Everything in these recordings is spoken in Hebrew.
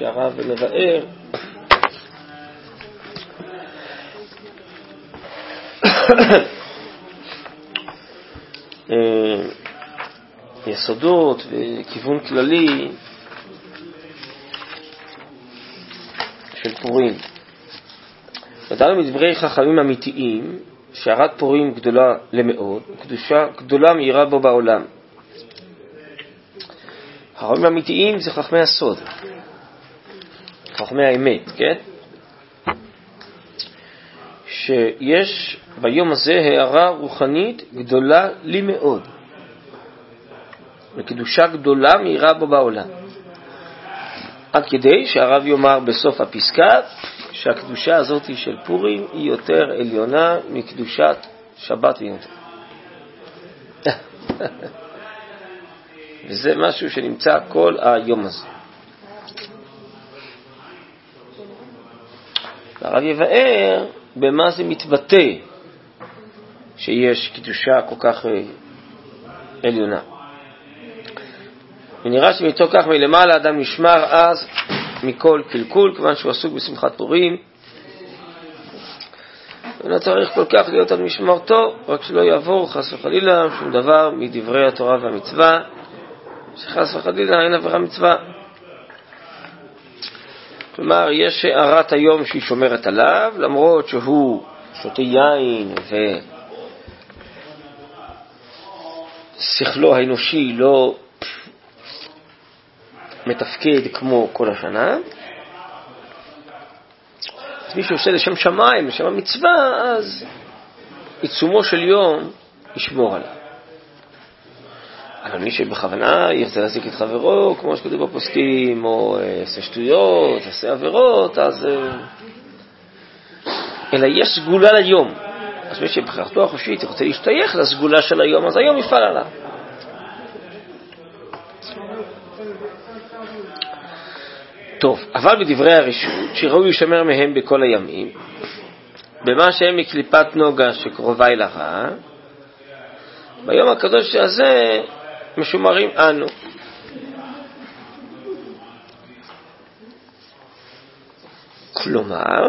שהרב מבאר אה, יסודות וכיוון כללי של פורים. ידענו מדברי חכמים אמיתיים שהרת פורים גדולה למאוד, קדושה גדולה מהירה בו בעולם. חכמים אמיתיים זה חכמי הסוד, חכמי האמת, כן? שיש ביום הזה הערה רוחנית גדולה לי מאוד, וקדושה גדולה מהירה בו בעולם. עד כדי שהרב יאמר בסוף הפסקה שהקדושה הזאת של פורים היא יותר עליונה מקדושת שבת ויום. וזה משהו שנמצא כל היום הזה. והרב יבאר במה זה מתבטא שיש קדושה כל כך אה, עליונה. ונראה שמתוך כך מלמעלה אדם נשמר אז מכל קלקול, כיוון שהוא עסוק בשמחת פורים. ולא צריך כל כך להיות על משמרתו, רק שלא יעבור חס וחלילה שום דבר מדברי התורה והמצווה, שחס וחלילה אין עבירה מצווה. כלומר, יש הערת היום שהיא שומרת עליו, למרות שהוא שותה יין ושכלו האנושי לא מתפקד כמו כל השנה. אז מי שעושה לשם שמיים, לשם המצווה, אז עיצומו של יום ישמור עליו. אבל מי שבכוונה ירצה להזיק את חברו, כמו שכתוב בפוסקים, או יעשה שטויות, יעשה עבירות, אז... אה, אלא יש סגולה ליום. אז מי שבחירתו החופשית רוצה להשתייך לסגולה של היום, אז היום יפעל עליו. טוב, אבל בדברי הרשות, שראוי לשמר מהם בכל הימים, במה שהם מקליפת נוגה שקרובה אל הרע, ביום הקדוש הזה משומרים אנו. כלומר,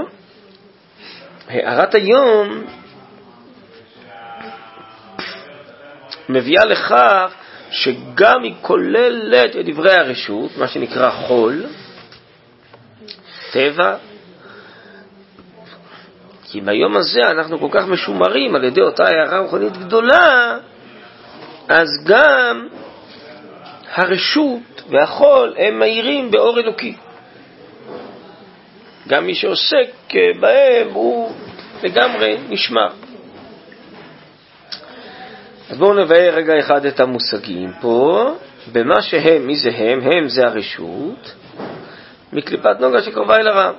הערת היום מביאה לכך שגם היא כוללת את דברי הרשות, מה שנקרא חול, טבע, כי ביום הזה אנחנו כל כך משומרים על ידי אותה הערה רוחנית גדולה, אז גם הרשות והחול הם מהירים באור אלוקי. גם מי שעוסק בהם הוא לגמרי נשמר. אז בואו נבהר רגע אחד את המושגים פה. במה שהם, מי זה הם? הם זה הרשות, מקליפת נוגה שקרובה אל הרם.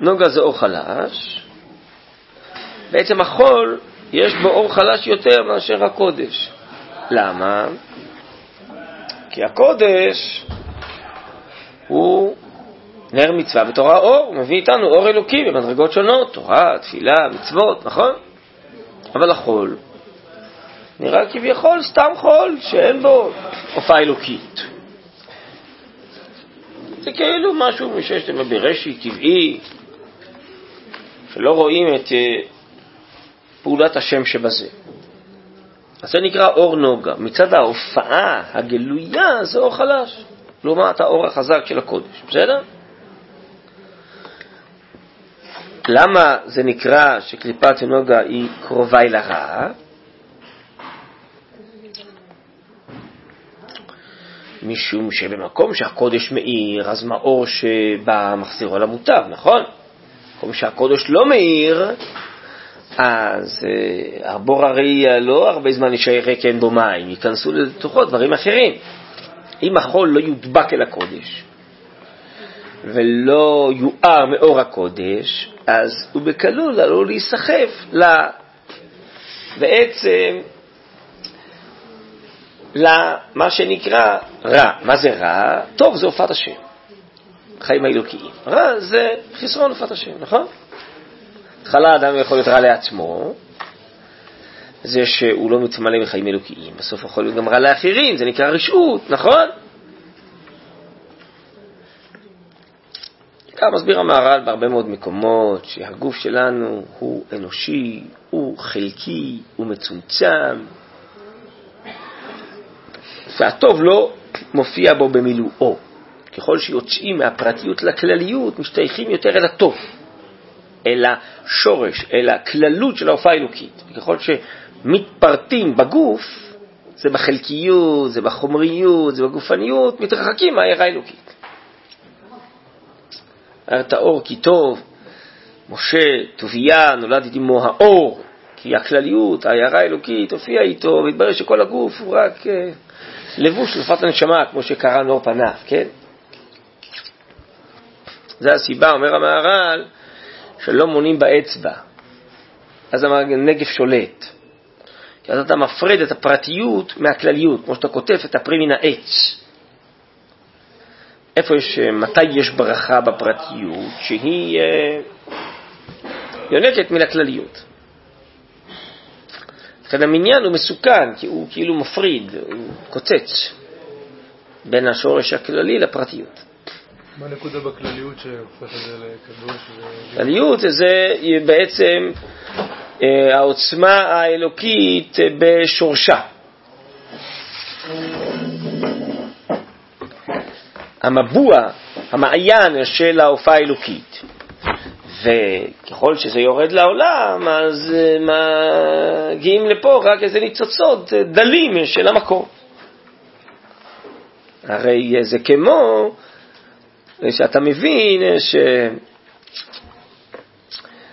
נוגה זה אור חלש, בעצם החול יש בו אור חלש יותר מאשר הקודש. למה? כי הקודש הוא נר מצווה בתורה אור, הוא מביא איתנו אור אלוקי במדרגות שונות, תורה, תפילה, מצוות, נכון? אבל החול נראה כביכול סתם חול שאין בו הופעה אלוקית. זה כאילו משהו שיש להם ברש"י טבעי, שלא רואים את אה, פעולת השם שבזה. אז זה נקרא אור נוגה. מצד ההופעה הגלויה זה אור חלש, לעומת האור החזק של הקודש, בסדר? למה זה נקרא שקליפת נוגה היא קרובה אל הרע? משום שבמקום שהקודש מאיר, אז מאור שבא מחזירו למוטב, נכון? במקום שהקודש לא מאיר, אז uh, הבור הרי לא הרבה זמן יישאר ריק אין בו מים, ייכנסו לתוכו דברים אחרים. אם החול לא יודבק אל הקודש ולא יואר מאור הקודש, אז הוא בקלול עלול להיסחף ל... בעצם למה שנקרא רע. מה זה רע? טוב זה הופעת השם, חיים האלוקיים. רע זה חסרון הופעת השם, נכון? בהתחלה אדם יכול להיות רע לעצמו, זה שהוא לא מתמלא מחיים אלוקיים, בסוף יכול להיות גם רע לאחרים, זה נקרא רשעות, נכון? כך מסביר המהר"ל בהרבה מאוד מקומות שהגוף שלנו הוא אנושי, הוא חלקי, הוא מצומצם, והטוב לא מופיע בו במילואו. ככל שיוצאים מהפרטיות לכלליות, משתייכים יותר אל הטוב, אל השורש, אל הכללות של ההופעה האלוקית. וככל שמתפרטים בגוף, זה בחלקיות, זה בחומריות, זה בגופניות, מתרחקים מהערה האלוקית. היה טהור כי טוב, משה, טוביה, נולד עמו האור, כי הכלליות, ההערה האלוקית, הופיעה איתו, והתברר שכל הגוף הוא רק אה, לבוש לפת הנשמה, כמו שקרא נור פניו, כן? זו הסיבה, אומר המהר"ל, שלא מונים באצבע. אז הנגף שולט. כי אז אתה מפרד את הפרטיות מהכלליות, כמו שאתה קוטף את הפרי מן העץ. איפה יש, מתי יש ברכה בפרטיות? שהיא אה, יונקת מן הכלליות. לכן המניין הוא מסוכן, כי הוא כאילו מפריד, הוא קוצץ בין השורש הכללי לפרטיות. מה הנקודה זה? כלליות זה בעצם אה, העוצמה האלוקית בשורשה. המבוע, המעיין של ההופעה האלוקית. וככל שזה יורד לעולם, אז אה, מגיעים לפה רק איזה ניצוצות דלים של המקור. הרי זה כמו שאתה מבין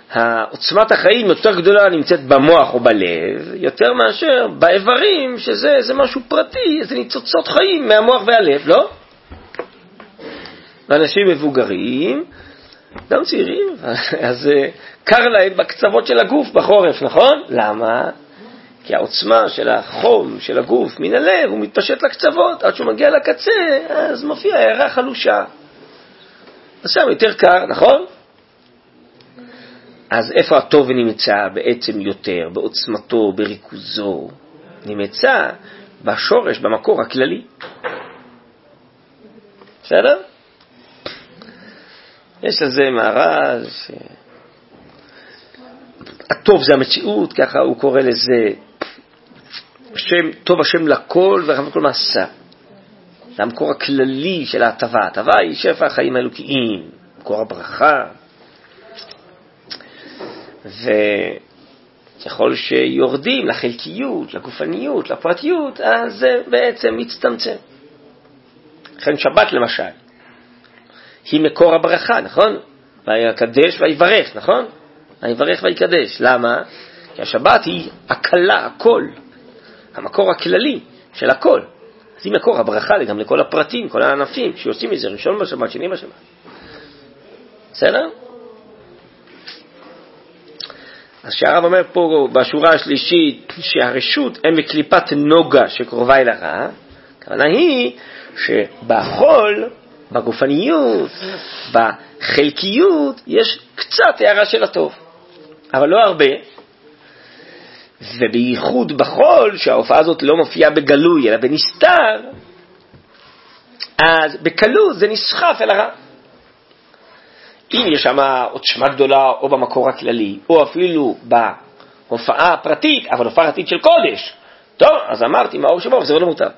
שעוצמת החיים יותר גדולה נמצאת במוח או בלב, יותר מאשר באיברים, שזה משהו פרטי, איזה ניצוצות חיים מהמוח והלב, לא? ואנשים מבוגרים, גם צעירים, אז אה, קר להם בקצוות של הגוף בחורף, נכון? למה? כי העוצמה של החום של הגוף מן הלב, הוא מתפשט לקצוות, עד שהוא מגיע לקצה, אז מופיע הערה חלושה. אז שם יותר קר, נכון? אז איפה הטוב נמצא בעצם יותר, בעוצמתו, בריכוזו? נמצא בשורש, במקור הכללי. בסדר? יש לזה מהר"ל, ש... הטוב זה המציאות, ככה הוא קורא לזה, השם, טוב השם לכל ורחב כל מעשה. זה המקור הכללי של ההטבה. ההטבה היא שפע החיים האלוקיים, מקור הברכה. וככל שיורדים לחלקיות, לגופניות, לפרטיות, אז זה בעצם מצטמצם. לכן שבת למשל, היא מקור הברכה, נכון? ויקדש ויברך, נכון? ויברך ויקדש. למה? כי השבת היא הקלה, הכל, המקור הכללי של הכל. אז היא מקור הברכה גם לכל הפרטים, כל הענפים שיוצאים מזה, ראשון בשבת, שני בשבת. בסדר? אז שהרב אומר פה בשורה השלישית שהרשות הם מקליפת נוגה שקרובה אל הרע, הכוונה היא שבחול, בגופניות, בחלקיות, יש קצת הערה של הטוב, אבל לא הרבה, ובייחוד בחול, שההופעה הזאת לא מופיעה בגלוי אלא בנסתר, אז בקלות זה נסחף אל הרע. אם יש שם עוצמה גדולה או במקור הכללי, או אפילו בהופעה הפרטית, אבל הופעה פרטית של קודש, טוב, אז אמרתי, מאור שבו, זה לא מותר.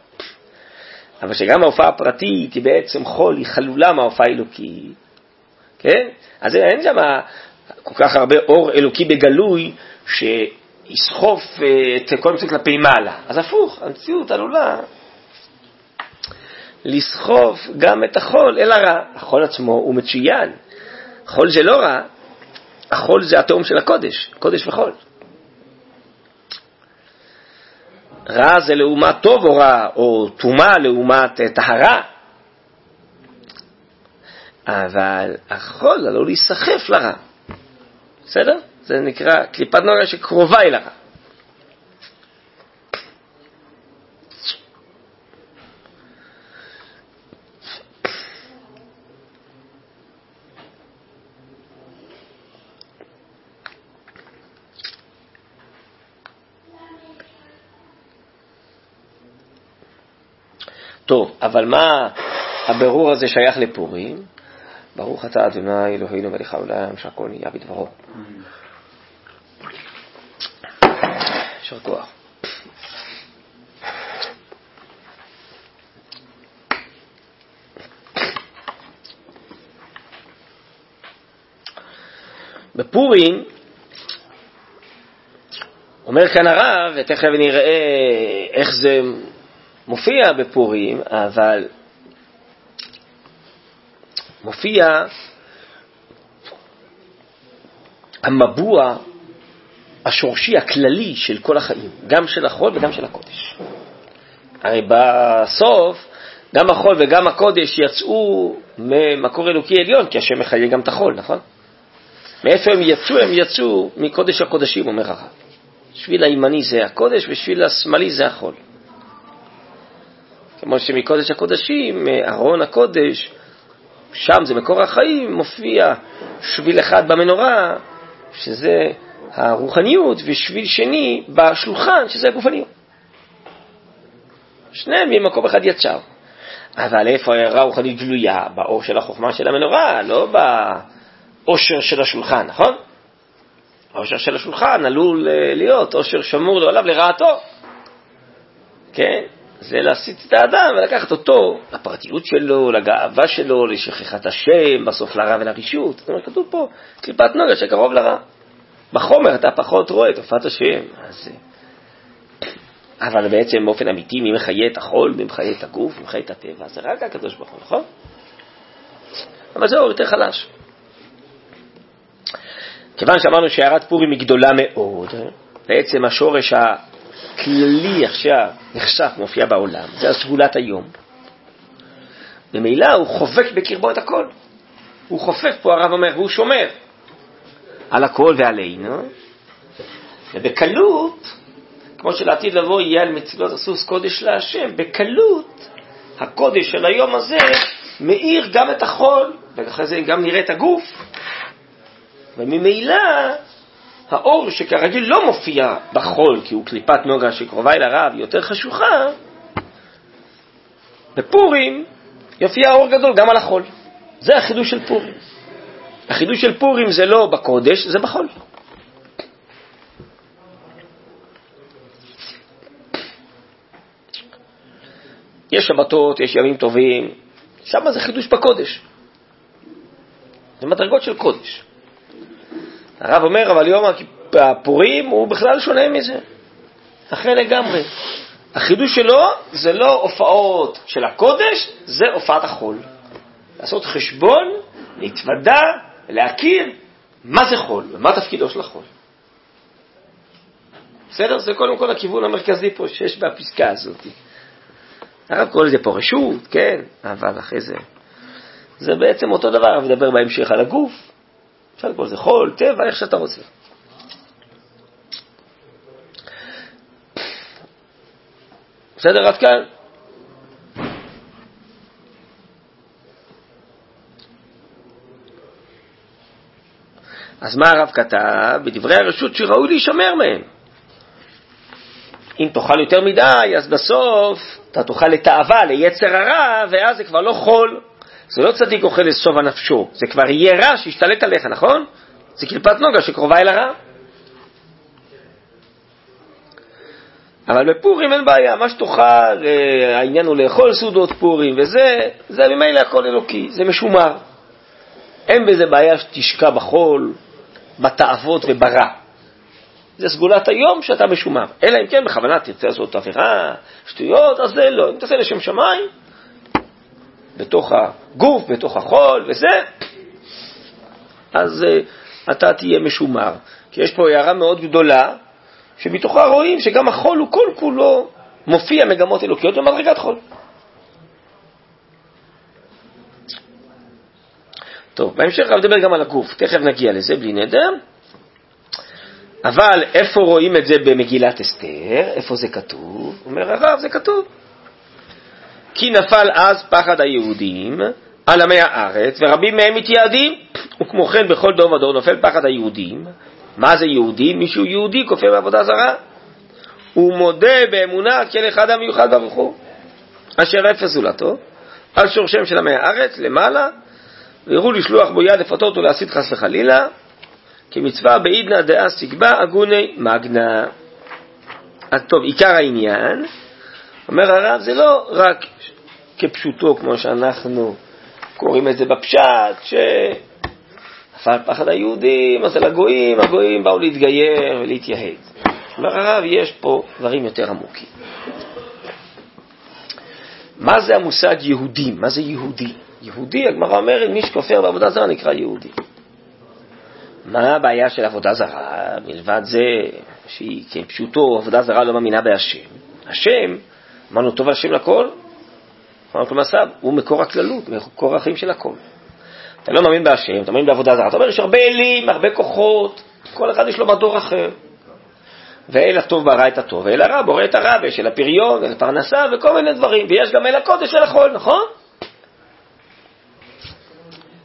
אבל שגם ההופעה הפרטית היא בעצם חול, היא חלולה מההופעה האלוקית, כן? אז אין שם כל כך הרבה אור אלוקי בגלוי, ש... יסחוף אה, את כל המציאות כלפי מעלה. אז הפוך, המציאות עלולה לסחוף גם את החול אל הרע. החול עצמו הוא מצוין. חול זה לא רע, החול זה התאום של הקודש, קודש וחול. רע זה לעומת טוב או רע, או טומאה לעומת אה, טהרה. אבל החול עלול להיסחף לרע. בסדר? זה נקרא קליפת נוגה שקרובה אל הרע. טוב, אבל מה הבירור הזה שייך לפורים? ברוך אתה אדוני אלוהינו מלך העולם שהכל נהיה בדברו. יישר כוח. בפורים אומר כאן הרב, ותכף נראה איך זה מופיע בפורים, אבל מופיע המבוע השורשי הכללי של כל החיים, גם של החול וגם של הקודש. הרי בסוף, גם החול וגם הקודש יצאו ממקור אלוקי עליון, כי השם מחיה גם את החול, נכון? מאיפה הם יצאו? הם יצאו מקודש הקודשים, אומר הרב. שביל הימני זה הקודש ושביל השמאלי זה החול. כמו שמקודש הקודשים, ארון הקודש, שם זה מקור החיים, מופיע שביל אחד במנורה, שזה הרוחניות, ושביל שני בשולחן, שזה הגופניות. שניהם ממקום אחד יצר. אבל איפה הערה רוחנית גלויה? באור של החוכמה של המנורה, לא באושר של השולחן, נכון? העושר של השולחן עלול אה, להיות עושר שמור עליו לרעתו. כן? זה להסיט את האדם ולקחת אותו לפרטיות שלו, לגאווה שלו, לשכחת השם, בסוף לרע ולרישות. זאת אומרת, כתוב פה, קליפת נוגה שקרוב לרע. בחומר אתה פחות רואה את הופעת השם. אז... אה, אבל בעצם באופן אמיתי, מי מחיה את החול, מי מחיה את הגוף, מי מחיה את הטבע, זה רק הקדוש ברוך הוא, נכון? אבל זה אור יותר חלש. כיוון שאמרנו שהערת פורים היא גדולה מאוד, בעצם השורש הכללי עכשיו נחשף, מופיע בעולם, זה הסגולת היום. ממילא הוא חובק בקרבו את הכל. הוא חופף פה, הרב אומר, והוא שומר על הכל ועלינו, ובקלות, כמו שלעתיד לבוא יהיה על מצילות הסוס קודש להשם, בקלות הקודש של היום הזה מאיר גם את החול, ואחרי זה גם נראה את הגוף, וממילא האור שכרגיל לא מופיע בחול, כי הוא קליפת נוגה שקרובה אל הרב, יותר חשוכה, בפורים יופיע אור גדול גם על החול. זה החידוש של פורים. החידוש של פורים זה לא בקודש, זה בחול. יש שבתות, יש ימים טובים, שם זה חידוש בקודש. זה מדרגות של קודש. הרב אומר, אבל יום הפורים הוא בכלל שונה מזה, אחר לגמרי. החידוש שלו זה לא הופעות של הקודש, זה הופעת החול. לעשות חשבון, להתוודע, להכיר מה זה חול ומה תפקידו של החול. בסדר? זה קודם כל הכיוון המרכזי פה שיש בפסקה הזאת. הרב קורא לזה פה רשות, כן, אבל אחרי זה, זה בעצם אותו דבר, הרב מדבר בהמשך על הגוף, אפשר לקרוא לזה חול, טבע, איך שאתה רוצה. בסדר עד כאן? אז מה הרב כתב? בדברי הרשות שראוי להישמר מהם. אם תאכל יותר מדי, אז בסוף אתה תאכל לתאווה, ליצר הרע, ואז זה כבר לא חול. זה לא צדיק אוכל לסוב הנפשו, זה כבר יהיה רע שישתלט עליך, נכון? זה קליפת נוגה שקרובה אל הרע. אבל בפורים אין בעיה, מה שתאכל, אה, העניין הוא לאכול סעודות פורים וזה, זה ממילא הכל אלוקי, זה משומר. אין בזה בעיה שתשקע בחול, בתאוות וברע. זה סגולת היום שאתה משומר. אלא אם כן בכוונה תרצה לעשות עבירה, שטויות, אז זה לא. אם תעשה לשם שמיים, בתוך הגוף, בתוך החול וזה, אז uh, אתה תהיה משומר. כי יש פה הערה מאוד גדולה, שמתוכה רואים שגם החול הוא כל כולו מופיע מגמות אלוקיות במדרגת חול. טוב, בהמשך אני מדבר גם על הגוף, תכף נגיע לזה בלי נדר. אבל איפה רואים את זה במגילת אסתר? איפה זה כתוב? אומר הרב, זה כתוב. כי נפל אז פחד היהודים על עמי הארץ, ורבים מהם מתייעדים, וכמו כן בכל דור ודור נופל פחד היהודים. מה זה יהודי? מישהו יהודי כופר בעבודה זרה. הוא מודה באמונה כאל אחד המיוחד ברוך הוא, אשר אפס זולתו, על שורשם של עמי הארץ למעלה, ויראו לשלוח בו יד לפתות ולהסית חס וחלילה, כמצווה בעידנא דאה סיגבה אגוני מגנא. אז טוב, עיקר העניין, אומר הרב, זה לא רק כפשוטו, כמו שאנחנו קוראים את זה בפשט, שנפל פחד היהודים, אז על הגויים, הגויים באו להתגייר ולהתייהד. אומר הרב, יש פה דברים יותר עמוקים. מה זה המושג יהודים? מה זה יהודי? יהודי, הגמרא אומרת, מי שכופר בעבודה זרה נקרא יהודי. מה הבעיה של עבודה זרה? מלבד זה שהיא כפשוטו, עבודה זרה לא מאמינה בהשם. השם, אמרנו טוב השם לכל, אמרנו כל מעשיו, הוא מקור הכללות, מקור החיים של הכל. אתה לא מאמין בהשם, אתה מאמין בעבודה זרה, אתה אומר, יש הרבה אלים, הרבה כוחות, כל אחד יש לו מדור אחר. ואל הטוב ברא את הטוב, ואל הרע בורא את הרע, ויש אל הפריון, אל הפרנסה וכל מיני דברים, ויש גם אל הקודש ואל החול, נכון?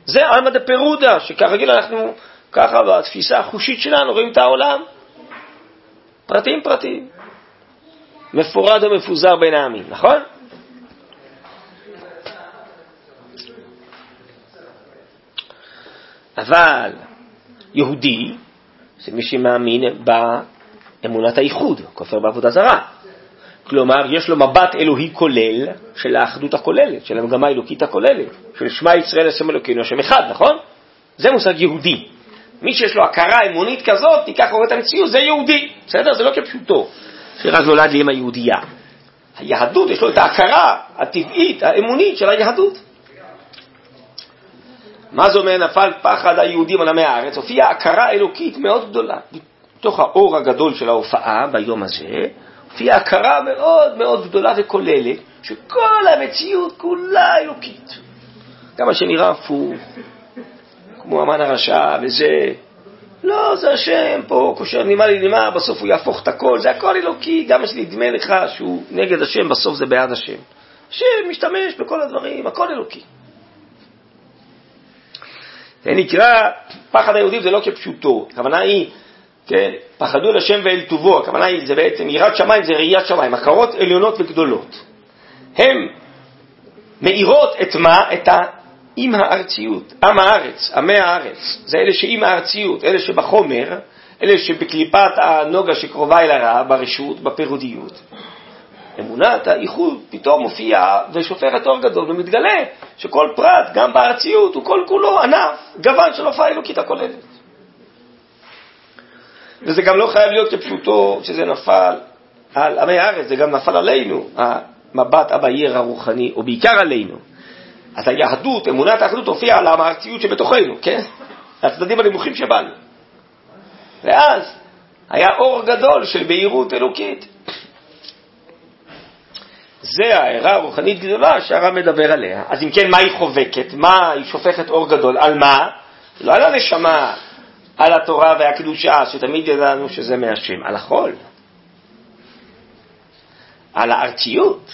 זה עלמא דפירודה, שכרגיל אנחנו, ככה בתפיסה החושית שלנו, רואים את העולם. פרטים פרטים. מפורד ומפוזר בין העמים, נכון? אבל יהודי זה מי שמאמין באמונת הייחוד, כופר בעבודה זרה. כלומר, יש לו מבט אלוהי כולל של האחדות הכוללת, של המגמה האלוקית הכוללת, של שמע ישראל השם אלוקינו השם אחד, נכון? זה מושג יהודי. מי שיש לו הכרה אמונית כזאת, תיקח רואה את המציאות, זה יהודי, בסדר? זה לא כפשוטו, שרק נולד לי עם היהודייה. היהדות, יש לו את ההכרה הטבעית, האמונית של היהדות. מה זה אומר נפל פחד היהודים על עמי הארץ? הופיעה הכרה אלוקית מאוד גדולה. בתוך האור הגדול של ההופעה ביום הזה, הופיעה הכרה מאוד מאוד גדולה וכוללת, שכל המציאות כולה אלוקית. גם מה שנראה הפוך, כמו המן הרשע וזה, לא, זה השם פה, קושר נימה לנימה, בסוף הוא יהפוך את הכל, זה הכל אלוקי, גם מה שנדמה לך שהוא נגד השם, בסוף זה בעד השם. השם משתמש בכל הדברים, הכל אלוקי. זה נקרא, פחד היהודים זה לא כפשוטו, הכוונה היא, כן, פחדו אל השם ואל טובו, הכוונה היא, זה בעצם, יראת שמיים זה ראיית שמיים, הכרות עליונות וגדולות. הן מאירות את מה? את עם הארציות, עם הארץ, עמי הארץ, זה אלה שעם הארציות, אלה שבחומר, אלה שבקליפת הנוגה שקרובה אל הרע, ברשות, בפירודיות. אמונת האיחוד פתאום מופיעה ושופכת אור גדול ומתגלה שכל פרט, גם בארציות, הוא כל כולו ענף, גוון של הופעה אלוקית הכוללת. וזה גם לא חייב להיות כפשוטו שזה נפל על עמי הארץ, זה גם נפל עלינו, המבט הבהיר הרוחני, או בעיקר עלינו. אז היהדות, אמונת האחדות, הופיעה על הארציות שבתוכנו, כן? הצדדים הנמוכים שבנו. ואז היה אור גדול של בהירות אלוקית. זה ההערה הרוחנית גדולה שהרב מדבר עליה. אז אם כן, מה היא חובקת? מה היא שופכת אור גדול? על מה? לא על הנשמה, על התורה והקדושה, שתמיד ידענו שזה מהשם, על החול, על הארציות.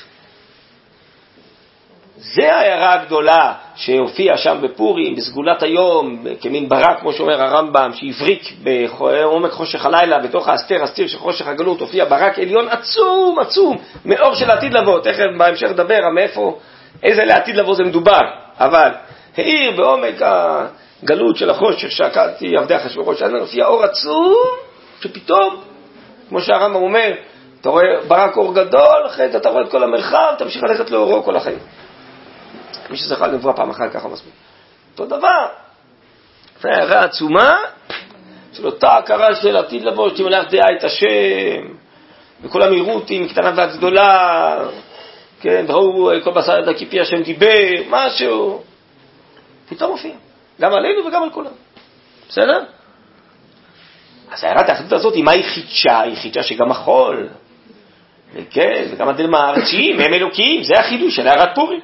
זה ההערה הגדולה שהופיעה שם בפורים, בסגולת היום, כמין ברק, כמו שאומר הרמב"ם, שהבריק בעומק חושך הלילה, בתוך האסתר, הסתיר של חושך הגלות, הופיע ברק עליון עצום, עצום, מאור של העתיד לבוא, תכף בהמשך נדבר מאיפה, איזה לעתיד לבוא זה מדובר, אבל האיר בעומק הגלות של החושך שעקדתי עבדי אחשוורוש, אז הופיע אור עצום, שפתאום, כמו שהרמב"ם אומר, אתה רואה ברק אור גדול, אחרי זה אתה רואה את כל המרחב, תמשיך ללכת לאורו כל החיים. מי שזכה לנבואה פעם אחת ככה מספיק. אותו דבר. זה הערה עצומה של אותה הכרה של עתיד לבוא, שתמלך דעה את השם, וכולם יראו אותי מקטנה ועד גדולה, כן, ראו כל בשר ידע כי פי השם דיבר, משהו. פתאום מופיע, גם עלינו וגם על כולם. בסדר? אז הערת האחדות הזאת, מה היא חידשה? היא חידשה שגם החול, וכן, וגם הדלמה הארציים הם אלוקים, זה החידוש של הערת פורים.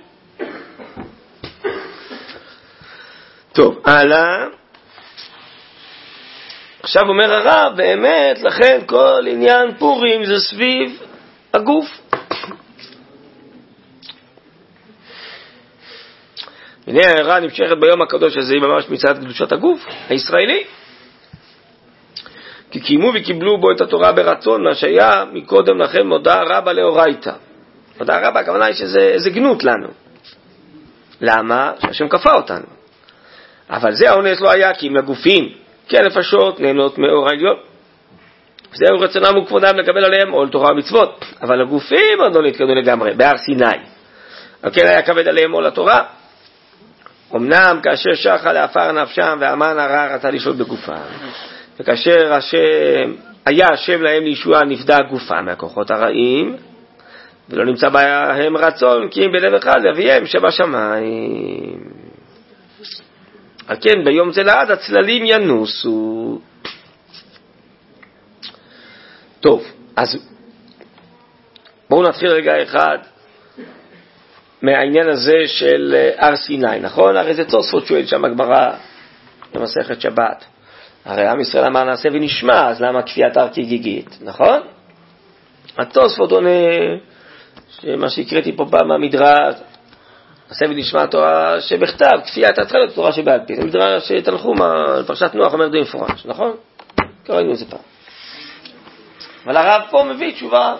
טוב, הלאה. עכשיו אומר הרב, באמת, לכן כל עניין פורים זה סביב הגוף. הנה ההערה נמשכת ביום הקדוש הזה היא ממש מצד קדושת הגוף הישראלי. כי קיימו וקיבלו בו את התורה ברצון, מה שהיה מקודם לכן מודעה רבה לאורייתא. מודעה רבה, הכוונה היא שזה גנות לנו. למה? שהשם כפה אותנו. אבל זה האונס לא היה, כי אם לגופים, כי הנפשות נהנות מאור העליון. זהו רצונם וכבודם לקבל עליהם עול תורה ומצוות, אבל הגופים עוד לא נתקדמו לגמרי, בהר סיני. על כן היה כבד עליהם עול התורה. אמנם כאשר שחה לעפר נפשם והמן הרע רצה לשלוט בגופם, וכאשר השם, היה השם להם לישועה נפדה גופם מהכוחות הרעים, ולא נמצא בהם רצון כי אם בלב אחד אביהם שבשמיים. על כן ביום זה לעד הצללים ינוסו. טוב, אז בואו נתחיל רגע אחד מהעניין הזה של אה, הר סיני, נכון? הרי זה תוספות שואל שם הגמרא במסכת שבת. הרי עם ישראל אמר נעשה ונשמע, אז למה כפיית הר כגיגית, נכון? התוספות עונה מה שהקראתי פה פעם מהמדרש, נעשה ונשמע תורה שבכתב, כפיית התחלה תורה שבעל פה. זה מדרש תנחום על פרשת נוח אומר די מפורש, נכון? כבר ראינו את זה פעם. אבל הרב פה מביא תשובה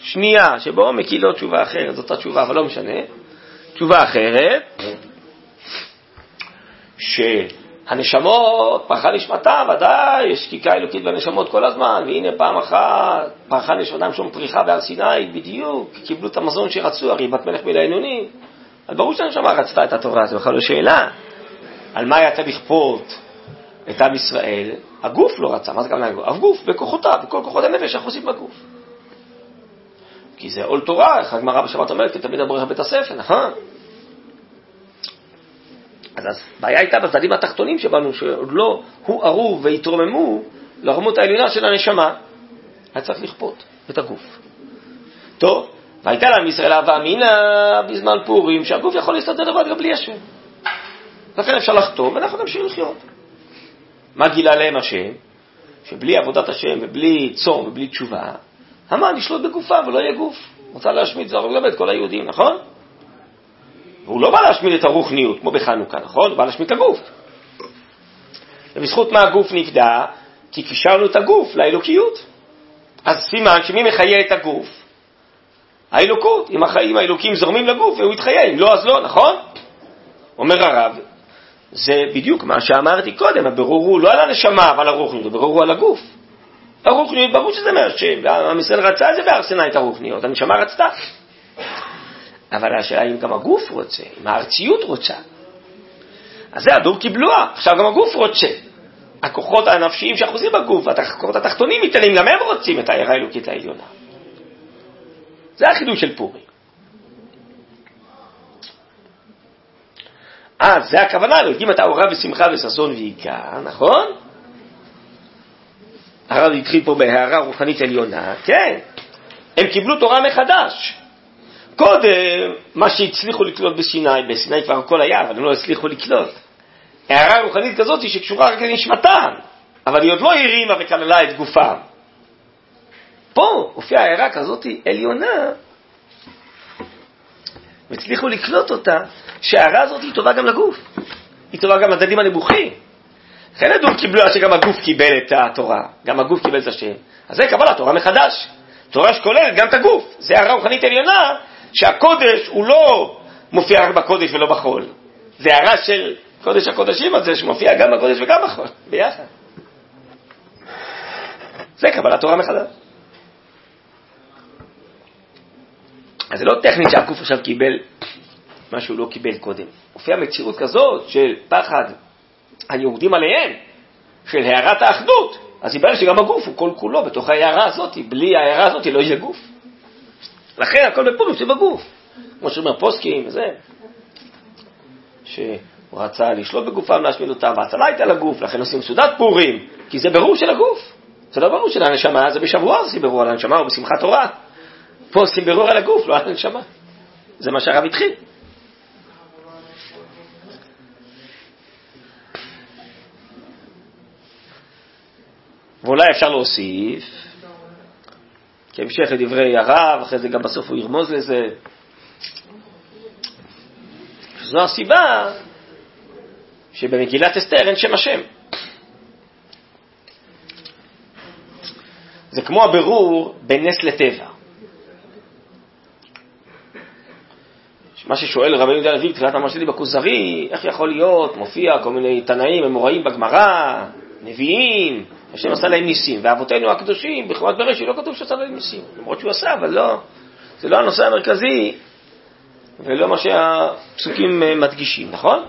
שנייה, שבו מקיל לו תשובה אחרת, זאת התשובה, אבל לא משנה. תשובה אחרת, שהנשמות, פרחה נשמתה, ודאי, יש שקיקה אלוקית בנשמות כל הזמן, והנה פעם אחת פרחה נשמתם שום פריחה בהר סיני, בדיוק, קיבלו את המזון שרצו, הרי בת מלך מלעינונים. אז ברור שהנשמה רצתה את התורה, זו בכלל לא שאלה. על מה צריך לכפות את עם ישראל? הגוף לא רצה, מה זה הגוף? הגוף בכוחותיו, בכל כוחות הנפש אנחנו עושים בגוף. כי זה עול תורה, איך הגמרא בשבת אומרת, כי תמיד הברך בית הספר, נכון? אז הבעיה הייתה בצדדים התחתונים שבנו, שעוד לא הוארו והתרוממו לרמות העליונה של הנשמה, היה צריך לכפות את הגוף. טוב, והייתה להם ישראל אהבה אמינה בזמן פורים, שהגוף יכול להסתדר לבד גם בלי השם. לכן אפשר לחתום ואנחנו נמשיך לחיות. מה גילה להם השם? שבלי עבודת השם ובלי צום ובלי תשובה, המן ישלוט בגופה ולא יהיה גוף. רוצה להשמיד זרוק ולמד כל היהודים, נכון? והוא לא בא להשמיד את הרוחניות, כמו בחנוכה, נכון? הוא בא להשמיד את הגוף. ובזכות מה הגוף נפדה? כי קישרנו את הגוף לאלוקיות. אז סימן שמי מחיה את הגוף? האלוקות. אם החיים האלוקים זורמים לגוף, והוא יתחיה, אם לא, אז לא, נכון? אומר הרב, זה בדיוק מה שאמרתי קודם, הבירור הוא לא על הנשמה, אבל הרוחניות, הבירור הוא על הגוף. הרוחניות, ברור שזה מהשם, עם ישראל רצה את זה בהר סיני, את הרוחניות, הנשמה רצתה. אבל השאלה אם גם הגוף רוצה, אם הארציות רוצה. אז זה הדור קיבלוה, עכשיו גם הגוף רוצה. הכוחות הנפשיים שאחוזים בגוף, הכוחות התחתונים מתעלים, גם הם רוצים את הערה האלוקית העליונה. זה החידוש של פורים. אז זה הכוונה, אלוהים אתה אורה ושמחה וששון ועיקר, נכון? הרב התחיל פה בהערה רוחנית עליונה, כן, הם קיבלו תורה מחדש. קודם, מה שהצליחו לקלוט בסיני, בסיני כבר הכל היה, אבל הם לא הצליחו לקלוט. הערה רוחנית כזאת שקשורה רק לנשמתם, אבל היא עוד לא הרימה וכללה את גופם. פה הופיעה הערה כזאת עליונה, והצליחו לקלוט אותה, שההערה הזאת היא טובה גם לגוף, היא טובה גם לדדים הנמוכים. לכן הדור קיבלו שגם הגוף קיבל את התורה, גם הגוף קיבל את השם. אז זה קבלת תורה מחדש. תורה שכוללת גם את הגוף. זה הערה רוחנית עליונה, שהקודש הוא לא מופיע רק בקודש ולא בחול. זה הערה של קודש הקודשים הזה, שמופיע גם בקודש וגם בחול, ביחד. זה קבלת תורה מחדש. אז זה לא טכנית שהגוף עכשיו קיבל מה שהוא לא קיבל קודם. מופיעה מציאות כזאת של פחד היהודים עליהם, של הערת האחדות, אז יבהר שגם הגוף הוא כל כולו בתוך ההערה הזאת, בלי ההערה הזאת לא יהיה גוף. לכן הכל בפורים זה בגוף. כמו שאומר פוסקים וזה, שהוא רצה לשלוט בגופם, להשמיד אותם, והצלה הייתה לגוף, לכן עושים סעודת פורים, כי זה ברור של הגוף. זה לא ברור של הנשמה, זה בשבוע עושים ברור על הנשמה או בשמחת תורה. פה עושים ברור על הגוף, לא על הנשמה. זה מה שהרב התחיל. ואולי אפשר להוסיף, כהמשך לדברי הרב, אחרי זה גם בסוף הוא ירמוז לזה, זו הסיבה שבמגילת אסתר אין שם השם. זה כמו הבירור בין נס לטבע. מה ששואל רבי יהודה הלוי בתחילת המאמר שלי בכוזרי, איך יכול להיות, מופיע כל מיני תנאים אמוראים בגמרא, נביאים, השם עשה להם ניסים, ואבותינו הקדושים, בחומת בראשית לא כתוב שעשה להם ניסים, למרות שהוא עשה, אבל לא, זה לא הנושא המרכזי, ולא מה שהפסוקים אה, מדגישים, נכון?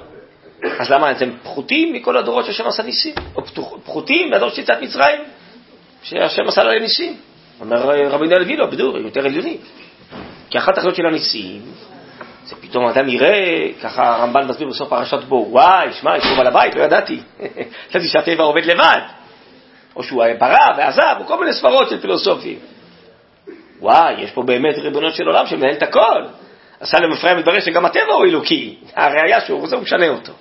אז למה אתם פחותים מכל הדורות שהשם עשה ניסים? או פחותים מהדור של יציאת מצרים, שהשם עשה להם ניסים? אומר אה, רבי יהודה הלוי, לא, בדור, יותר עליונית. כי אחת התכליות של הניסים זה פתאום אדם יראה, ככה הרמב"ן מסביר בסוף פרשת בו, וואי, שמע, יש פה בעל הבית, לא ידעתי. חשבתי שהטבע עובד לבד. או שהוא ברא ועזב, או כל מיני סברות של פילוסופים. וואי, יש פה באמת ריבונות של עולם שמנהל את הכל. עשה למפרע מתברר שגם הטבע הוא אלוקי. הראיה שהוא רוצה, הוא משנה אותו.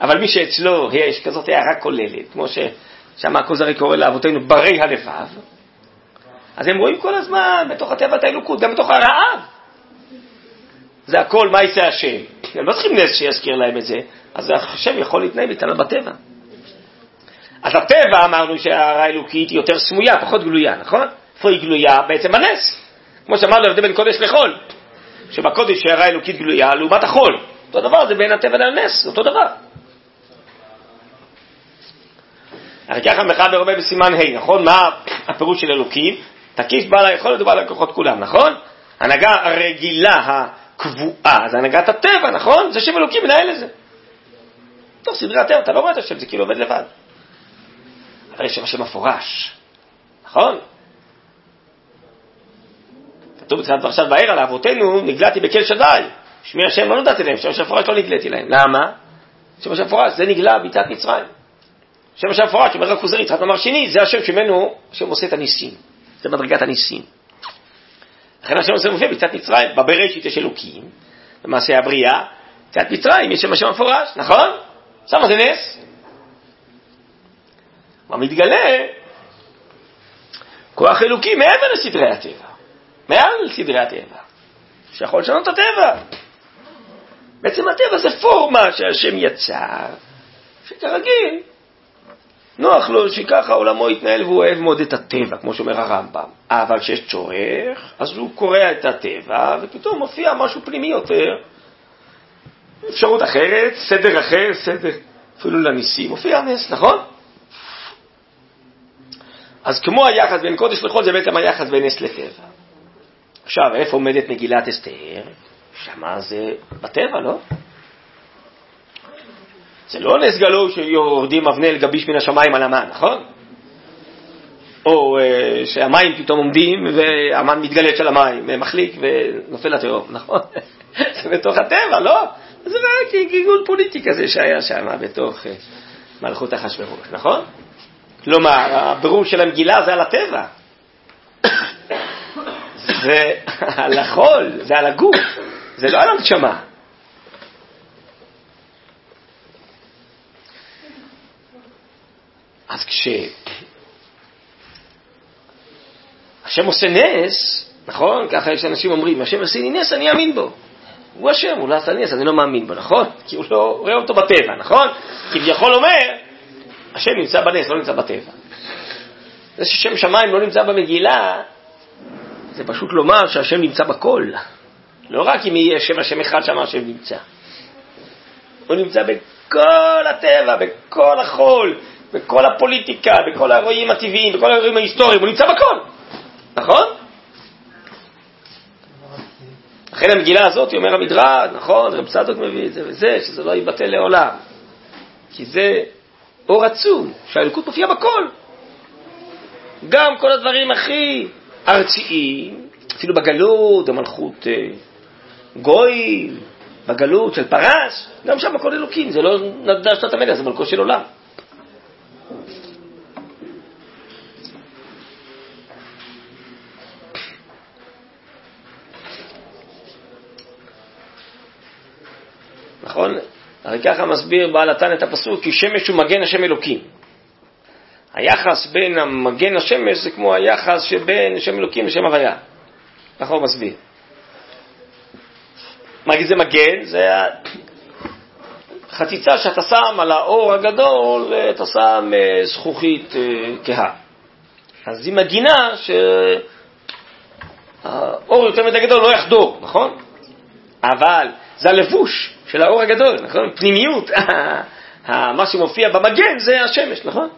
אבל מי שאצלו יש כזאת הערה כוללת, כמו ששם הכוזרי קורא לאבותינו ברי הלבב, אז הם רואים כל הזמן בתוך הטבע את האלוקות, גם בתוך הרעב. זה הכל מה יעשה השם. הם לא צריכים נס שיזכיר להם את זה, אז השם יכול להתנהל איתנו בטבע. אז הטבע, אמרנו שההערה האלוקית היא יותר סמויה, פחות גלויה, נכון? איפה היא גלויה? בעצם הנס. כמו שאמרנו, ההבדל בין קודש לחול. שבקודש הערה האלוקית גלויה לעומת החול. אותו דבר זה בין הטבע לנס, אותו דבר. הרי ככה מחבר הרבה בסימן ה', נכון? מה הפירוש של אלוקים? תקיף בעל היכולת ובעל הכוחות כולם, נכון? הנהגה הרגילה, הקבועה, זה הנהגת הטבע, נכון? זה שם אלוקים מנהל את זה. טוב, סדרי הטבע, אתה לא רואה את השם, זה כאילו עובד לבד. יש שם השם מפורש, נכון? כתוב בתחילת פרשת בער על אבותינו, נגלעתי בקל שדי. שמי השם לא נודעתי להם, שם השם מפורש לא נגלעתי להם. למה? שם השם מפורש, זה נגלה ביתת מצרים. שם השם מפורש, אומר הכוזרי, תחת מאמר שני, זה השם שממנו, השם עושה את הניסים. זה מדרגת הניסים. לכן השם עושה מופיע ביתת מצרים, בבראשית יש אלוקים, במעשה הבריאה, ביתת מצרים יש שם השם מפורש, נכון? שמה זה נס. מה מתגלה? כוח אלוקי מעבר לסדרי הטבע, מעל לסדרי הטבע, שיכול לשנות את הטבע. בעצם הטבע זה פורמה שהשם יצר, שכרגיל נוח לו שככה עולמו יתנהל והוא אוהב מאוד את הטבע, כמו שאומר הרמב"ם. אבל כשיש צורך, אז הוא קורע את הטבע, ופתאום מופיע משהו פנימי יותר. אפשרות אחרת, סדר אחר, סדר אפילו לניסים, מופיע נס, נכון? אז כמו היחס בין קודש לחול, זה בעצם היחס בין נס לטבע. עכשיו, איפה עומדת מגילת אסתר? שמה זה בטבע, לא? זה לא נס גלוי שיורדים אבני גביש מן השמיים על המן, נכון? או uh, שהמים פתאום עומדים והמן מתגלץ על המים, מחליק ונופל לתהום, נכון? זה בתוך הטבע, לא? זה רק גיגול פוליטי כזה שהיה שם בתוך uh, מלכות אחשוורוש, נכון? כלומר, הבירור של המגילה זה על הטבע. זה על החול, זה על הגוף, זה לא על הנשמה. אז כש... השם עושה נס, נכון? ככה יש אנשים אומרים, השם עושה לי נס, אני אאמין בו. הוא השם, הוא לא עשה נס, אני לא מאמין בו, נכון? כי הוא לא רואה אותו בטבע, נכון? כביכול אומר, השם נמצא בנס, לא נמצא בטבע. זה ששם שמיים לא נמצא במגילה, זה פשוט לומר שהשם נמצא בכל. לא רק אם יהיה שם השם אחד שם השם נמצא. הוא נמצא בכל הטבע, בכל החול, בכל הפוליטיקה, בכל האירועים הטבעיים, בכל האירועים ההיסטוריים, הוא נמצא בכל, נכון? לכן המגילה הזאת, אומר המדרג, נכון, רב צדוק מביא את זה וזה, שזה לא יבטל לעולם. כי זה אור עצום, שהאלוקות מופיעה בכל. גם כל הדברים הכי ארציים, אפילו בגלות, המלכות אה, גויים, בגלות של פרס, גם שם הכל אלוקים, זה לא נדע שנת המלך, זה מלכו של עולם. נכון? הרי ככה מסביר בעל התן את הפסוק, כי שמש הוא מגן השם אלוקים. היחס בין המגן השמש זה כמו היחס שבין שם אלוקים לשם הוויה. ככה הוא מסביר. מה זה מגן? זה חציצה שאתה שם על האור הגדול, אתה שם אה, זכוכית אה, כהה. אז היא מגינה שהאור יותר מדי גדול לא יחדור, נכון? אבל זה הלבוש של האור הגדול, נכון? פנימיות, מה שמופיע במגן זה השמש, נכון?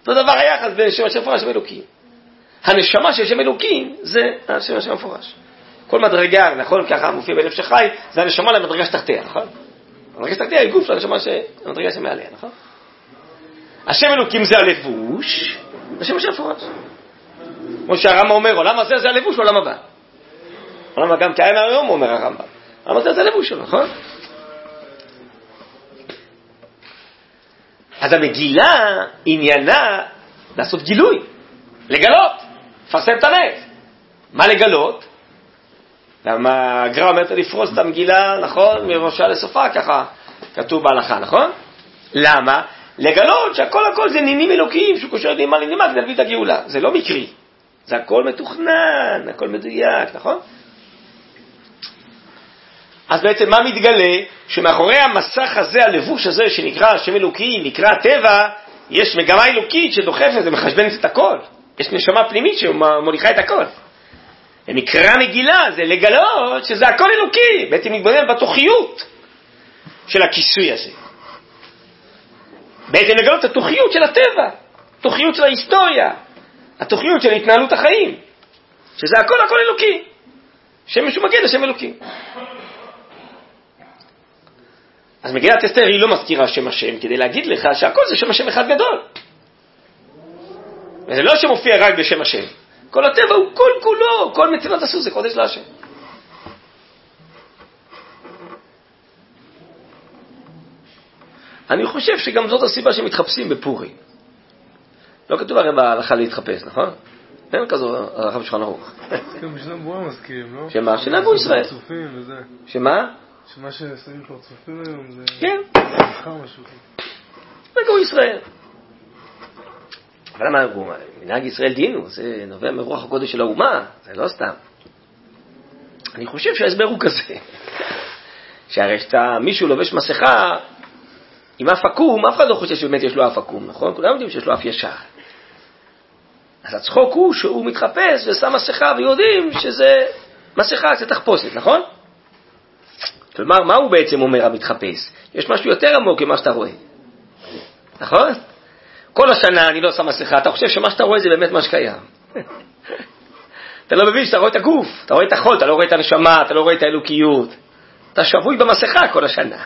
אותו דבר היחס בין שם השם מפורש ואלוקים. הנשמה של שם אלוקים זה השם השם מפורש. כל מדרגה, נכון, ככה מופיע בנפש החי, זה הנשמה למדרגה שתחתיה, נכון? המדרגה שתחתיה היא גוף לנשמה המדרגה שמעליה, נכון? השם אלוקים זה הלבוש, השם השם מפורש. כמו שהרמב"ם אומר, עולם הזה זה הלבוש עולם הבא. עולם גם קיים היום, אומר הרמב"ם. הזה זה הלבוש שלו, נכון? אז המגילה עניינה לעשות גילוי, לגלות, לפרסם את הנס. מה לגלות? למה הגרא אומרת לפרוס את המגילה, נכון, מראשה לסופה, ככה כתוב בהלכה, נכון? למה? לגלות שהכל הכל זה נינים אלוקיים שהוא קושר נימה לנימה כדי להביא את הגאולה. זה לא מקרי, זה הכל מתוכנן, הכל מדויק, נכון? אז בעצם מה מתגלה? שמאחורי המסך הזה, הלבוש הזה שנקרא השם אלוקי, נקרא טבע, יש מגמה אלוקית שדוחפת ומחשבנת את הכל. יש נשמה פנימית שמוליכה את הכל. ומקרא מגילה זה לגלות שזה הכל אלוקי, בעצם מתבונן בתוכיות של הכיסוי הזה. בעצם לגלות את התוכיות של הטבע, התוכיות של ההיסטוריה, התוכיות של התנהלות החיים, שזה הכל הכל אלוקי. שם משהו מגן לשם אלוקי. אז מגילת אסתר היא לא מזכירה שם השם כדי להגיד לך שהכל זה שם השם אחד גדול. וזה לא שמופיע רק בשם השם. כל הטבע הוא כל כולו, כל מצילות הסוס זה קודש להשם. אני חושב שגם זאת הסיבה שמתחפשים בפורים. לא כתוב הרי בהלכה להתחפש, נכון? אין כזו הלכה בשולחן ערוך. מזכירים, לא? שמה? שנהגו ישראל. שמה? שמה ששמים פרצופים היום זה... כן, משהו. נהגו ישראל. אבל למה? מנהג ישראל דינו, זה נובע מרוח הקודש של האומה, זה לא סתם. אני חושב שההסבר הוא כזה, שהרי כשאתה, מישהו לובש מסכה עם אף עקום, אף אחד לא חושב שבאמת יש לו אף עקום, נכון? כולם יודעים שיש לו אף ישר. אז הצחוק הוא שהוא מתחפש ושם מסכה ויודעים שזה מסכה, זה תחפושת, נכון? כלומר, מה הוא בעצם אומר המתחפש? יש משהו יותר עמוק ממה שאתה רואה, נכון? כל השנה אני לא שם מסכה, אתה חושב שמה שאתה רואה זה באמת מה שקיים. אתה לא מבין שאתה רואה את הגוף, אתה רואה את החול, אתה לא רואה את הנשמה, אתה לא רואה את האלוקיות. אתה שבוי במסכה כל השנה.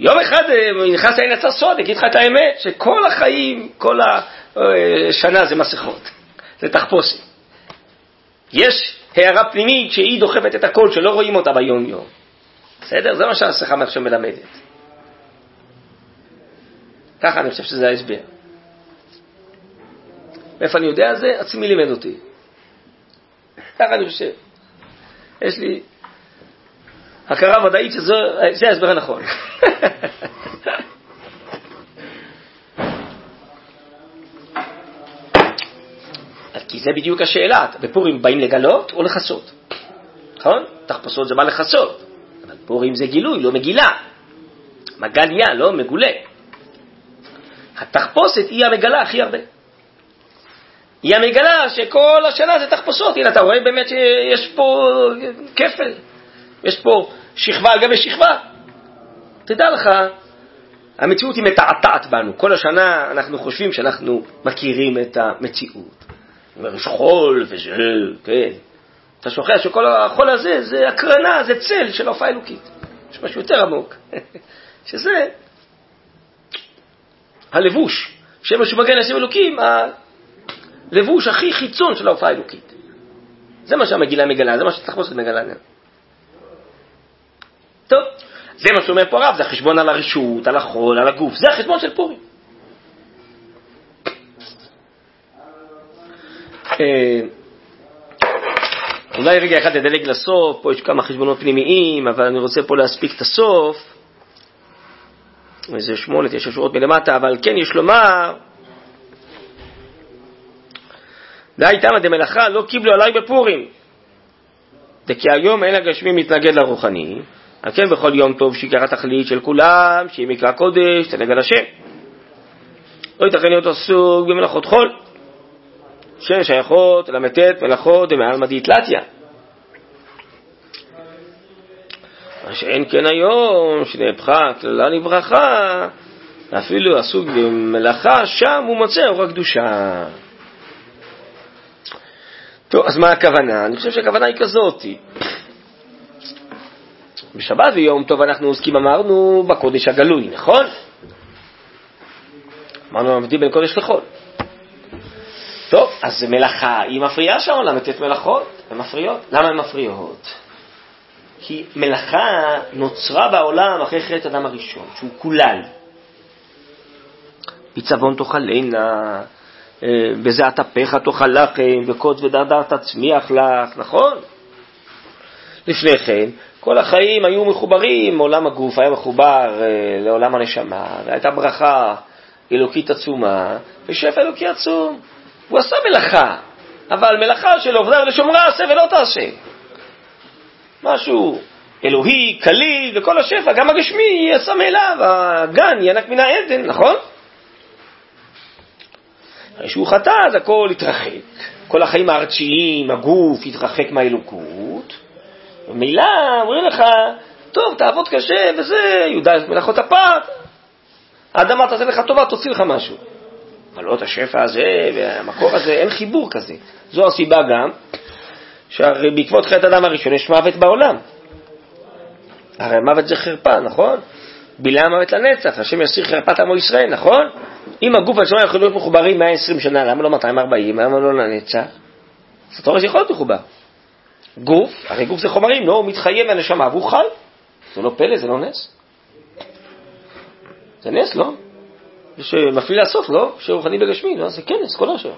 יום אחד אה, נכנס לעין עצה סוד, אגיד לך את האמת, שכל החיים, כל השנה זה מסכות, זה תחפושת. יש הערה פנימית שהיא דוחפת את הכל, שלא רואים אותה ביום-יום. בסדר? זה מה שהמסכה עכשיו מלמדת. ככה אני חושב שזה ההסבר. מאיפה אני יודע זה? עצמי לימד אותי. ככה אני חושב. יש לי הכרה ודאית שזה ההסבר הנכון. כי זה בדיוק השאלה, בפורים באים לגלות או לכסות, נכון? תחפושות זה בא לכסות, פורים זה גילוי, לא מגילה. מגליה, לא מגולה. התחפושת היא המגלה הכי הרבה. היא המגלה שכל השנה זה תחפושות. הנה, אתה רואה באמת שיש פה כפל, יש פה שכבה על גבי שכבה. תדע לך, המציאות היא מתעתעת בנו. כל השנה אנחנו חושבים שאנחנו מכירים את המציאות. יש חול וזה, כן. אתה שוכח שכל החול הזה זה הקרנה, זה צל של ההופעה האלוקית. יש משהו יותר עמוק, שזה הלבוש, שם משהו מגן לשם אלוקים, הלבוש הכי חיצון של ההופעה האלוקית. זה מה שהמגילה מגלה, זה מה שתחפושת מגלה. טוב, זה מה שאומר פה הרב, זה החשבון על הרשות, על החול, על הגוף, זה החשבון של פורים. אה, אולי רגע אחד נדלג לסוף, פה יש כמה חשבונות פנימיים, אבל אני רוצה פה להספיק את הסוף. איזה שמונה, תשע שורות מלמטה, אבל כן יש לומר, די תמא דמלאכה לא קיבלו עליי בפורים. דכי היום אין הגשמי מתנגד לרוחני, על כן בכל יום טוב שעיקר התכלית של כולם, שיהיה מקרא קודש, תנגד השם. לא ייתכן להיות עסוק במלאכות חול, שהן שייכות ל"ט מלאכות דמעלמא דיתלתיא. מה שאין כן היום, שנהפכה כללה לברכה, אפילו הסוג במלאכה, שם הוא מוצא אור הקדושה. טוב, אז מה הכוונה? אני חושב שהכוונה היא כזאת. בשבת ויום טוב אנחנו עוסקים, אמרנו, בקודש הגלוי, נכון? אמרנו, מבדיל בין קודש לחול. טוב, אז מלאכה, היא מפריעה שהעולם לתת מלאכות, הן מפריעות. למה הן מפריעות? כי מלאכה נוצרה בעולם אחרי חטא אדם הראשון, שהוא כולל. בצוון תאכלנה, אה, בזה אטפך תאכל לחם, וקוץ ודרדר תצמיח לך, נכון? לפני כן, כל החיים היו מחוברים, עולם הגוף היה מחובר אה, לעולם הנשמה, והייתה ברכה אלוקית עצומה, ושפע אלוקי עצום. הוא עשה מלאכה, אבל מלאכה של עובדה ולשומרה עשה ולא תעשה. משהו אלוהי, כליל, וכל השפע, גם הגשמי, יצא מאליו, הגן ינק מן העדן, נכון? כשהוא חטא, אז הכל התרחק. כל החיים הארציים, הגוף התרחק מהאלוקות. ומילא אומרים לך, טוב, תעבוד קשה וזה, יהודה מלאכות הפת, האדמה תעשה לך טובה, תוציא לך משהו. את השפע הזה והמקור הזה, אין חיבור כזה. זו הסיבה גם, שהרי בעקבות חטא אדם הראשון יש מוות בעולם. הרי מוות זה חרפה, נכון? בילה המוות לנצח, השם יסיר חרפת עמו ישראל, נכון? אם הגוף והנשמה יכולים להיות מחוברים 120 שנה, למה לא 240? למה לא לנצח? אז אתה רואה שיכול להיות מחובר. גוף, הרי גוף זה חומרים, לא? הוא מתחייב מהנשמה והוא חי. זה לא פלא, זה לא נס. זה נס, לא? יש מפעיל לאסוף, לא? שיר רוחני בגשמי, לא? זה כנס, כל השאר.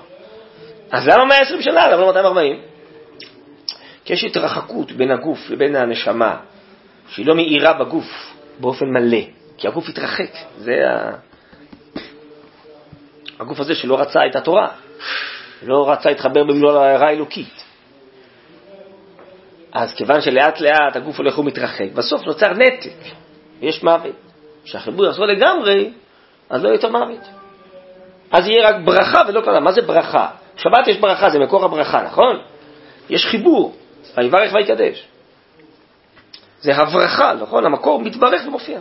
אז למה 120 שנה? למה לא 240? כי יש התרחקות בין הגוף לבין הנשמה, שהיא לא מאירה בגוף באופן מלא, כי הגוף התרחק. זה ה... הגוף הזה שלא רצה את התורה, לא רצה להתחבר במלוא ההערה האלוקית. אז כיוון שלאט לאט הגוף הולך ומתרחק, בסוף נוצר נתק, יש מוות. כשהחיבור יחזור לגמרי, אז לא יהיה יותר מוות. אז יהיה רק ברכה ולא קללה. מה זה ברכה? שבת יש ברכה, זה מקור הברכה, נכון? יש חיבור, ויברך ויקדש. זה הברכה, נכון? המקור מתברך ומופיע.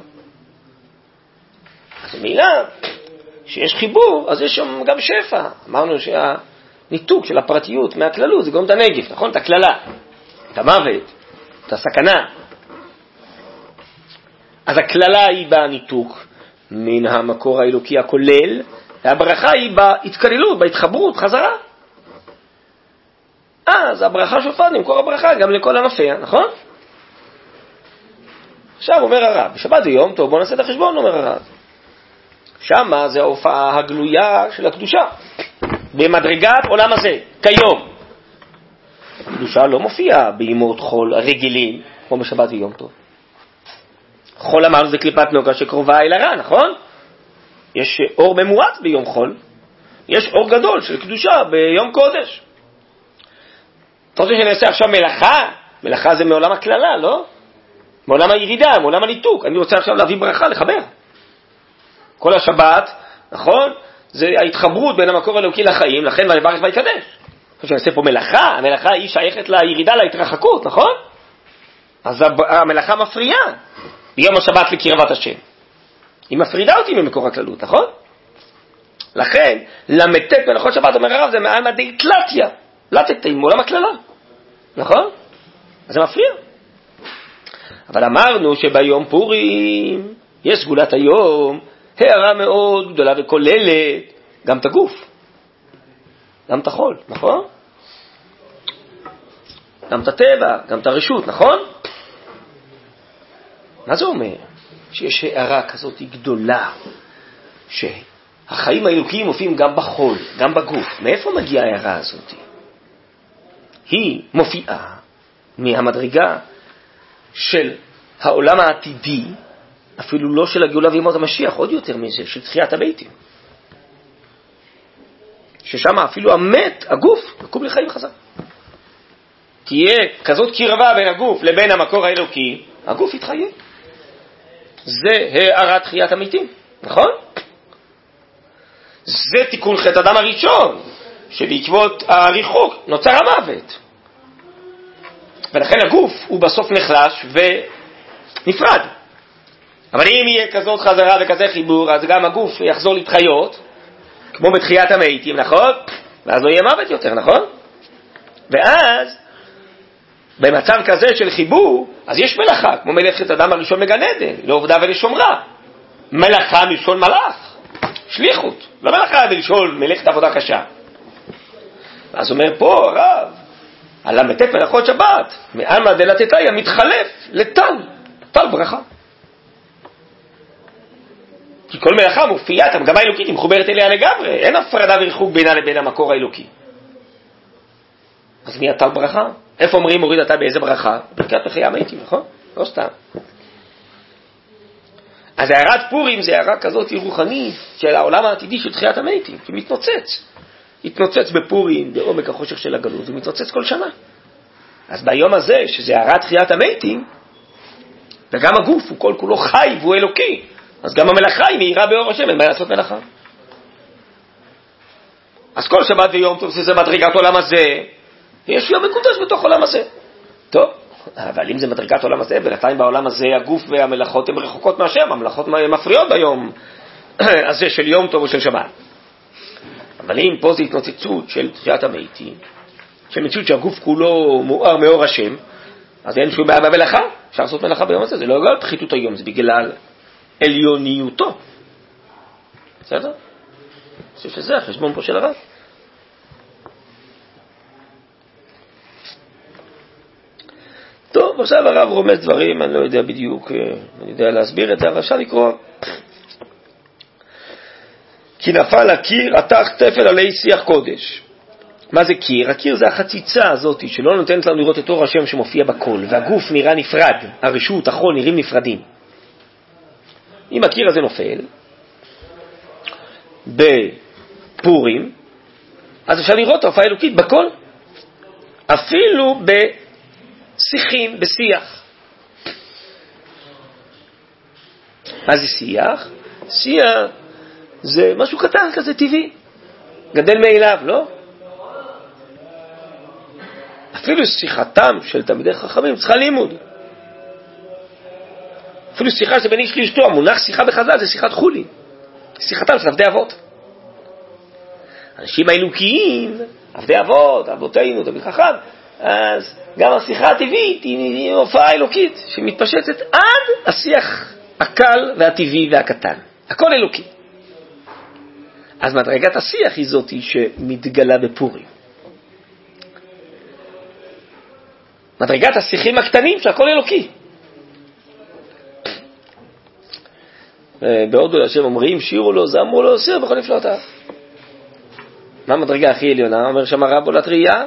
אז ממילא, כשיש חיבור, אז יש שם גם שפע. אמרנו שהניתוק של הפרטיות מהכללות זה גורם את הנגף, נכון? את הקללה, את המוות, את הסכנה. אז הקללה היא בניתוק מן המקור האלוקי הכולל, והברכה היא בהתקללות, בהתחברות, חזרה. אז הברכה שופעת ממקור הברכה גם לכל ענפיה, נכון? עכשיו אומר הרב, בשבת זה יום טוב, בואו נעשה את החשבון, אומר הרב. שמה זה ההופעה הגלויה של הקדושה, במדרגת עולם הזה, כיום. הקדושה לא מופיעה בימות חול רגילים, כמו בשבת ויום טוב. חול אמרנו זה קליפת נוגה שקרובה אל הרע, נכון? יש אור ממועט ביום חול, יש אור גדול של קדושה ביום קודש. אתה רוצה שאני אעשה עכשיו מלאכה? מלאכה זה מעולם הקללה, לא? מעולם הירידה, מעולם הניתוק. אני רוצה עכשיו להביא ברכה, לחבר. כל השבת, נכון? זה ההתחברות בין המקור האלוקי לחיים, לכן ויברך ויקדש. עכשיו שאני אעשה פה מלאכה, המלאכה היא שייכת לירידה, להתרחקות, נכון? אז המלאכה מפריעה ביום השבת לקרבת השם. היא מפרידה אותי ממקור הכללות, נכון? לכן, ל"ט מלאכות שבת, אומר הרב, זה מעלמא דאיטלטיה, לטתי, מעולם הקללה, נכון? אז זה מפריע. אבל אמרנו שביום פורים יש סגולת היום, הערה מאוד גדולה וכוללת גם את הגוף, גם את החול, נכון? גם את הטבע, גם את הרשות, נכון? מה זה אומר? שיש הערה כזאת גדולה, שהחיים האלוקיים מופיעים גם בחול, גם בגוף. מאיפה מגיעה ההערה הזאת? היא מופיעה מהמדרגה של העולם העתידי, אפילו לא של הגאולה וימות המשיח, עוד יותר מזה, של תחיית הביתים. ששם אפילו המת, הגוף, יקום לחיים חזק. תהיה כזאת קרבה בין הגוף לבין המקור האלוקי, הגוף יתחייב. זה הארת תחיית המתים, נכון? זה תיקון חטא אדם הראשון, שבעקבות הריחוק נוצר המוות. ולכן הגוף הוא בסוף נחלש נפרד. אבל אם יהיה כזאת חזרה וכזה חיבור, אז גם הגוף יחזור להתחיות, כמו בתחיית המתים, נכון? ואז לא יהיה מוות יותר, נכון? ואז, במצב כזה של חיבור, אז יש מלאכה, כמו מלאכת אדם הראשון מגן עדן, לעובדה ולשומרה. מלאכה מלשון מלאך, שליחות, לא מלאכה מלשון מלאכת עבודה קשה. אז אומר פה הרב, על ל"ט מלאכות שבת, מעלמא דלתתיה מתחלף לטל, טל ברכה. כי כל מלאכה מופיעה, המגמה האלוקית היא מחוברת אליה לגמרי, אין הפרדה וריחוק בינה לבין המקור האלוקי. אז מי הטל ברכה? איפה אומרים מוריד אתה באיזה ברכה? ברכת מחייה המתים, נכון? לא סתם. אז הערת פורים זה הערה כזאת רוחנית של העולם העתידי של תחיית המתים, כי מתנוצץ. התנוצץ בפורים, בעומק החושך של הגלות, ומתנוצץ כל שנה. אז ביום הזה, שזה הערת תחיית המתים, וגם הגוף הוא כל כולו חי והוא אלוקי, אז גם המלאכה היא מהירה באור השם, אין מה לעשות מלאכה. אז כל שבת ויום טוב זה מדרגת עולם הזה, ויש יום מקודש בתוך עולם הזה. טוב, אבל אם זה מדרגת עולם הזה, בינתיים בעולם הזה הגוף והמלאכות הן רחוקות מהשם, המלאכות מפריעות ביום הזה של יום טוב או של שבת. אבל אם פה זה התנוצצות של תחיית המתים, של מציאות שהגוף כולו מואר מאור השם, אז אין שום בעיה במלאכה, אפשר לעשות מלאכה ביום הזה, זה לא בגלל פחיתות היום, זה בגלל עליוניותו. בסדר? אני חושב שזה החשבון פה של הרב. טוב, עכשיו הרב רומז דברים, אני לא יודע בדיוק, אה, אני יודע להסביר את זה, אבל אפשר לקרוא. כי נפל הקיר, עתך תפל עלי שיח קודש. מה זה קיר? הקיר זה החציצה הזאת שלא נותנת לנו לראות את אור השם שמופיע בכל, והגוף נראה נפרד, הרשות, החול נראים נפרדים. אם הקיר הזה נופל בפורים, אז אפשר לראות את ההופעה האלוקית בכל, אפילו בשיחים, בשיח. מה זה שיח? שיח זה משהו קטן כזה, טבעי, גדל מאליו, לא? אפילו שיחתם של תלמידי חכמים צריכה לימוד. אפילו שיחה שבין איש לאשתו, המונח שיחה בחז"ל זה שיחת חולין, שיחתם של עבדי אבות. אנשים האלוקיים, עבדי אבות, אבותינו, תלמיד חכם, אז גם השיחה הטבעית היא הופעה אלוקית שמתפשטת עד השיח הקל והטבעי והקטן. הכל אלוקי. אז מדרגת השיח היא זאתי שמתגלה בפורים. מדרגת השיחים הקטנים שהכל אלוקי. בהודו להשם אומרים, שירו לו, זמרו לו, סיר בכל נפלאותיו. מה המדרגה הכי עליונה? אומר שם הרב עולת ראייה,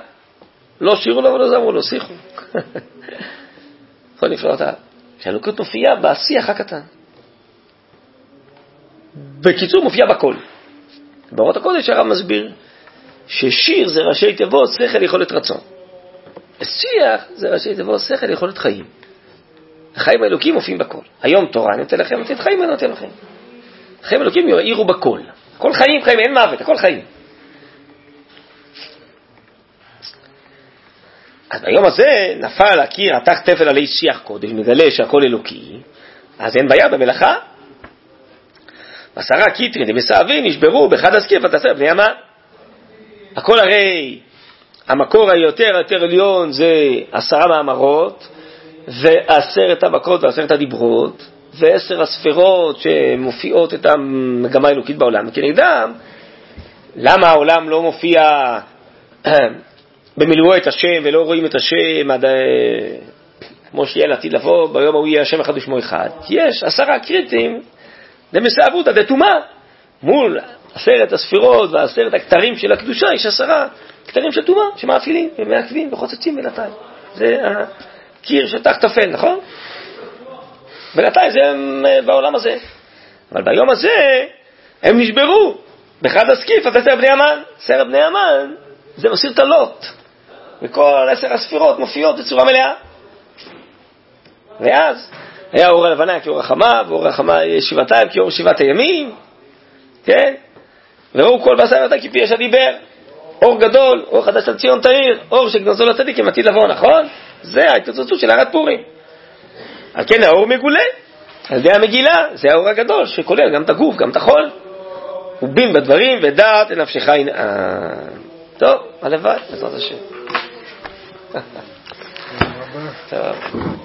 לא שירו לו ולא זמרו לו, שיחו. בכל נפלאותיו. שהאלוקות מופיעה בשיח הקטן. בקיצור, מופיע בכל. באורות הקודש הרב מסביר ששיר זה ראשי תיבות שכל יכולת רצון. שיח זה ראשי תיבות שכל יכולת חיים. החיים האלוקים מופיעים בכל. היום תורה אני נותן לכם, עתיד חיים אני נותן לכם. החיים האלוקים יאירו בכל. הכל חיים, חיים, אין מוות, הכל חיים. אז ביום הזה נפל הקיר, עתך תפל עלי שיח קודש, מגלה שהכל אלוקי, אז אין בעיה במלאכה. עשרה קיטרין דמסעבי נשברו באחד הסקיר ותעשה בני המן. הכל הרי, המקור היותר יותר עליון זה עשרה מאמרות, ועשרת המכות ועשרת הדיברות, ועשר הספרות שמופיעות את המגמה האלוקית בעולם. וכנגדם, למה העולם לא מופיע במילואו את השם ולא רואים את השם עד, כמו שיהיה לעתיד לבוא, ביום ההוא יהיה השם אחד ושמו אחד? יש עשרה קריטים דמסעבותא דתומה. מול עשרת הספירות ועשרת הכתרים של הקדושה יש עשרה כתרים של טומאה שמאפילים ומעכבים וחוצצים בינתיים. זה הקיר של תחת תפל, נכון? בינתיים זה הם אה, בעולם הזה. אבל ביום הזה הם נשברו. באחד הסקיף, אז עשר בני המן. עשר בני המן זה מסיר את הלוט. וכל עשר הספירות מופיעות בצורה מלאה. ואז היה אור הלבנה כאור החמה, ואור החמה שבעתיים כאור שבעת הימים, כן? וראו כל בשר אתה כפי ישע דיבר. אור גדול, אור חדש על ציון תאיר, אור שגנזו לצדיק עם עתיד לבוא, נכון? זה ההתפוצצות של הרת פורים. על כן האור מגולה על ידי המגילה, זה האור הגדול שכולל גם את הגוף, גם את החול. ובין בדברים ודעת לנפשך ינעם. טוב, הלוואי, בעזרת השם. טוב.